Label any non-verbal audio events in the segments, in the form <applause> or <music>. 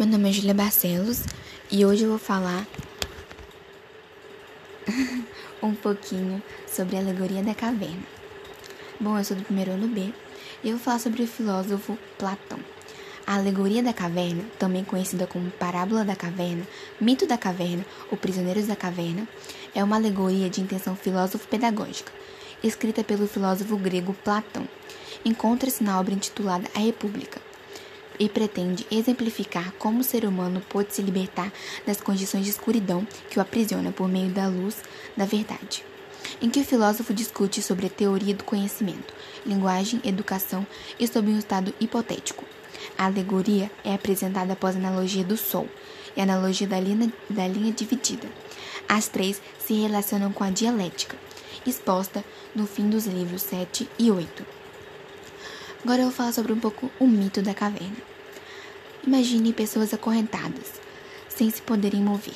Meu nome é Julia Barcelos e hoje eu vou falar <laughs> um pouquinho sobre a alegoria da caverna. Bom, eu sou do primeiro ano B e eu vou falar sobre o filósofo Platão. A alegoria da caverna, também conhecida como parábola da caverna, mito da caverna ou prisioneiros da caverna, é uma alegoria de intenção filósofo-pedagógica, escrita pelo filósofo grego Platão. Encontra-se na obra intitulada A República e pretende exemplificar como o ser humano pode se libertar das condições de escuridão que o aprisiona por meio da luz da verdade. Em que o filósofo discute sobre a teoria do conhecimento, linguagem, educação e sobre um estado hipotético. A alegoria é apresentada após a analogia do Sol e a analogia da linha, da linha dividida. As três se relacionam com a dialética, exposta no fim dos livros 7 e 8. Agora eu vou falar sobre um pouco o mito da caverna. Imagine pessoas acorrentadas, sem se poderem mover,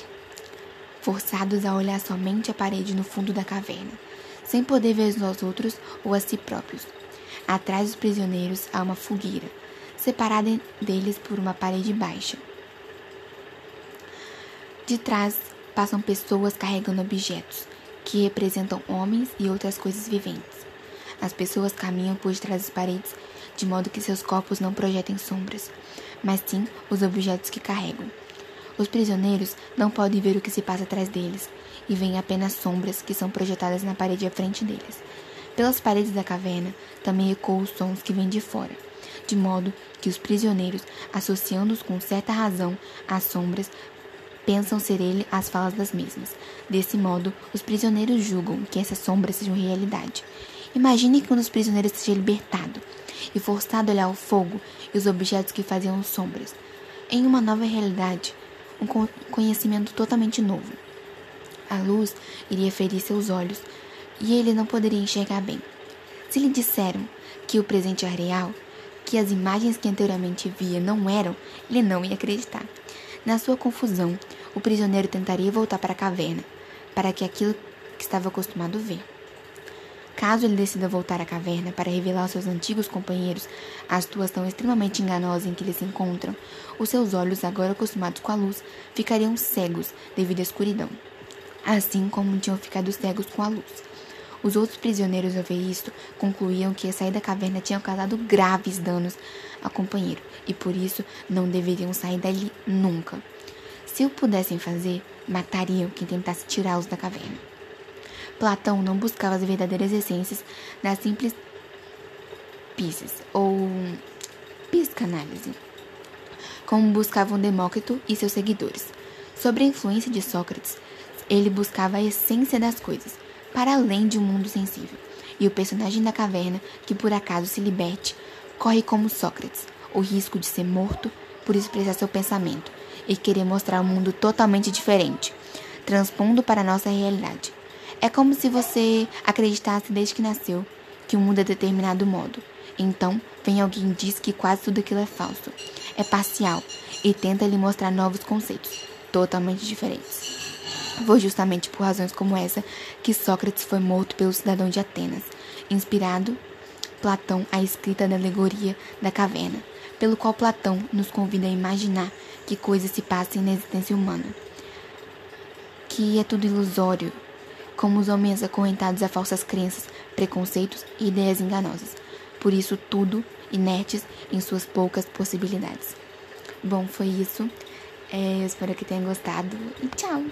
forçados a olhar somente a parede no fundo da caverna, sem poder ver os outros ou a si próprios. Atrás dos prisioneiros há uma fogueira, separada deles por uma parede baixa. De trás passam pessoas carregando objetos, que representam homens e outras coisas viventes. As pessoas caminham por detrás das paredes de modo que seus corpos não projetem sombras, mas sim os objetos que carregam. Os prisioneiros não podem ver o que se passa atrás deles e veem apenas sombras que são projetadas na parede à frente deles. Pelas paredes da caverna também ecoam os sons que vêm de fora, de modo que os prisioneiros, associando-os com certa razão às sombras, pensam ser ele as falas das mesmas. Desse modo, os prisioneiros julgam que essas sombras sejam realidade. Imagine quando os prisioneiros sejam libertados e forçado a olhar o fogo e os objetos que faziam sombras. Em uma nova realidade, um conhecimento totalmente novo. A luz iria ferir seus olhos e ele não poderia enxergar bem. Se lhe disseram que o presente é real, que as imagens que anteriormente via não eram, ele não ia acreditar. Na sua confusão, o prisioneiro tentaria voltar para a caverna, para que aquilo que estava acostumado a ver. Caso ele decida voltar à caverna para revelar aos seus antigos companheiros a situação extremamente enganosa em que eles se encontram, os seus olhos, agora acostumados com a luz, ficariam cegos devido à escuridão, assim como tinham ficado cegos com a luz. Os outros prisioneiros, ao ver isto, concluíam que a sair da caverna tinha causado graves danos ao companheiro e por isso não deveriam sair dali nunca. Se o pudessem fazer, matariam quem tentasse tirá-los da caverna. Platão não buscava as verdadeiras essências da simples pisces ou psicanálise, como buscavam Demócrito e seus seguidores. Sob a influência de Sócrates, ele buscava a essência das coisas, para além de um mundo sensível. E o personagem da caverna, que por acaso se liberte, corre como Sócrates, o risco de ser morto por expressar seu pensamento e querer mostrar um mundo totalmente diferente, transpondo para a nossa realidade. É como se você acreditasse desde que nasceu que o mundo é determinado modo. Então, vem alguém e diz que quase tudo aquilo é falso. É parcial e tenta lhe mostrar novos conceitos, totalmente diferentes. Foi justamente por razões como essa que Sócrates foi morto pelo cidadão de Atenas, inspirado Platão a escrita da alegoria da caverna, pelo qual Platão nos convida a imaginar que coisas se passam na existência humana, que é tudo ilusório, como os homens acorrentados a falsas crenças, preconceitos e ideias enganosas. Por isso, tudo inertes em suas poucas possibilidades. Bom, foi isso. É, eu espero que tenham gostado e tchau!